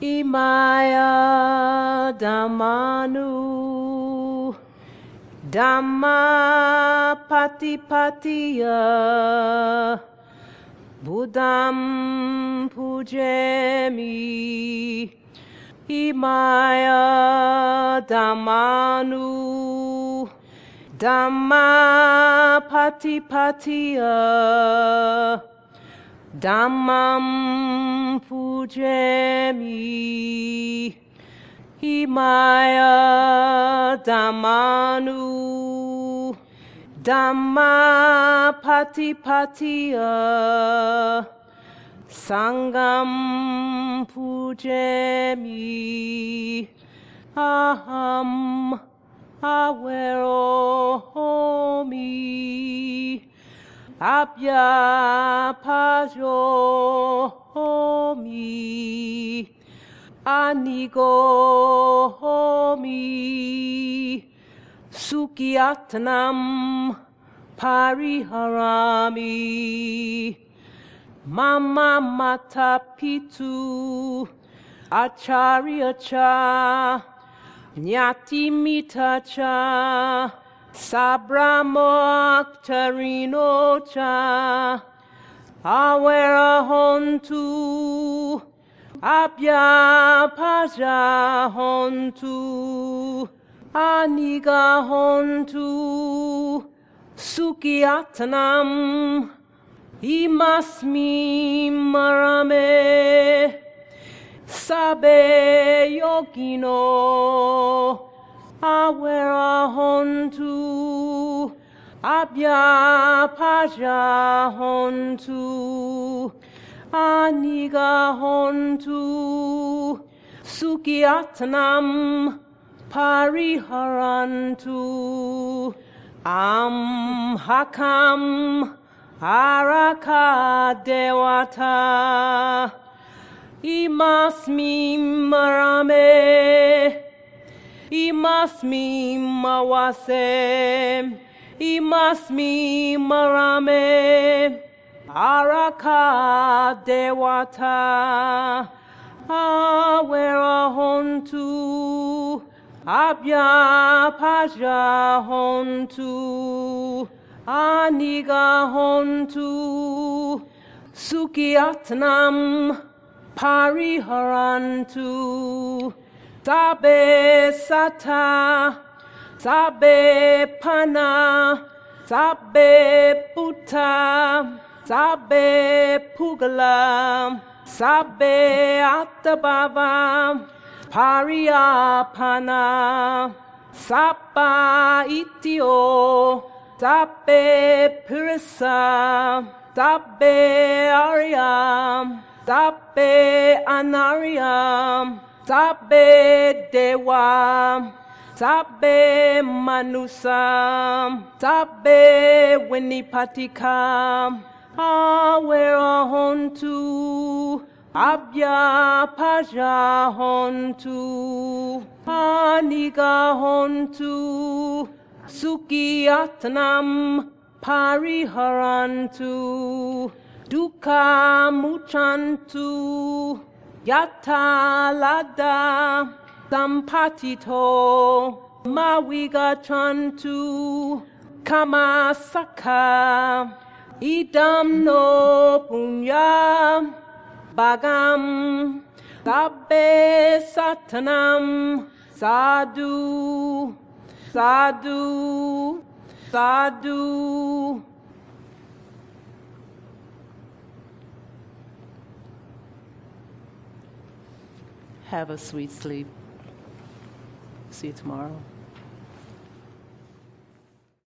Imaya Dhammanu Dhamma Patipatiya. Buddham Pujemi Imaya Dhammanu Dhamma Patipatiya Dhammam Pujemi Himaya Dhammanu Dhamma Patipatiya Sangam Pujemi Aham Awero Abya Pajo Homi Anigo Homi Sukiatnam Pariharami Mama Mata Pitu Acharya Cha Nyati Mitacha Sabramoktarino Cha Awera Hontu Abya Paja Hontu Aniga Hontu Sukiatanam Imasmi Marame Sabe Yogino Awera Hontu Abya Paja Hontu Aniga Hontu Sukiatnam Pariharantu. Am Hakam Araka Dewata Imasmi Marame Imasmi Mawase Imasmi Marame. Araka Dewata Awera Hontu. Abya Paja Hontu Aniga Hontu. Sukiatnam Pariharantu Sabe Sata Sabe Pana Sabe Puta Sabe Pugala Sabe Atababa Pariapana Sapa Itio Sabe Purisa Sabe Ariam Sabe Anariam Sabe Dewa Sabe Manusa Sabe Winipatika Awera Hontu Abya Paja Hontu. Aniga Hontu Sukiatnam Pariharantu. Dukkha Muchantu Yata Lada Sampatito Mawigachantu Kamasaka Idam no Punya Bagam Sabbe Satanam Sadhu Sadhu Sadhu Have a sweet sleep. See you tomorrow.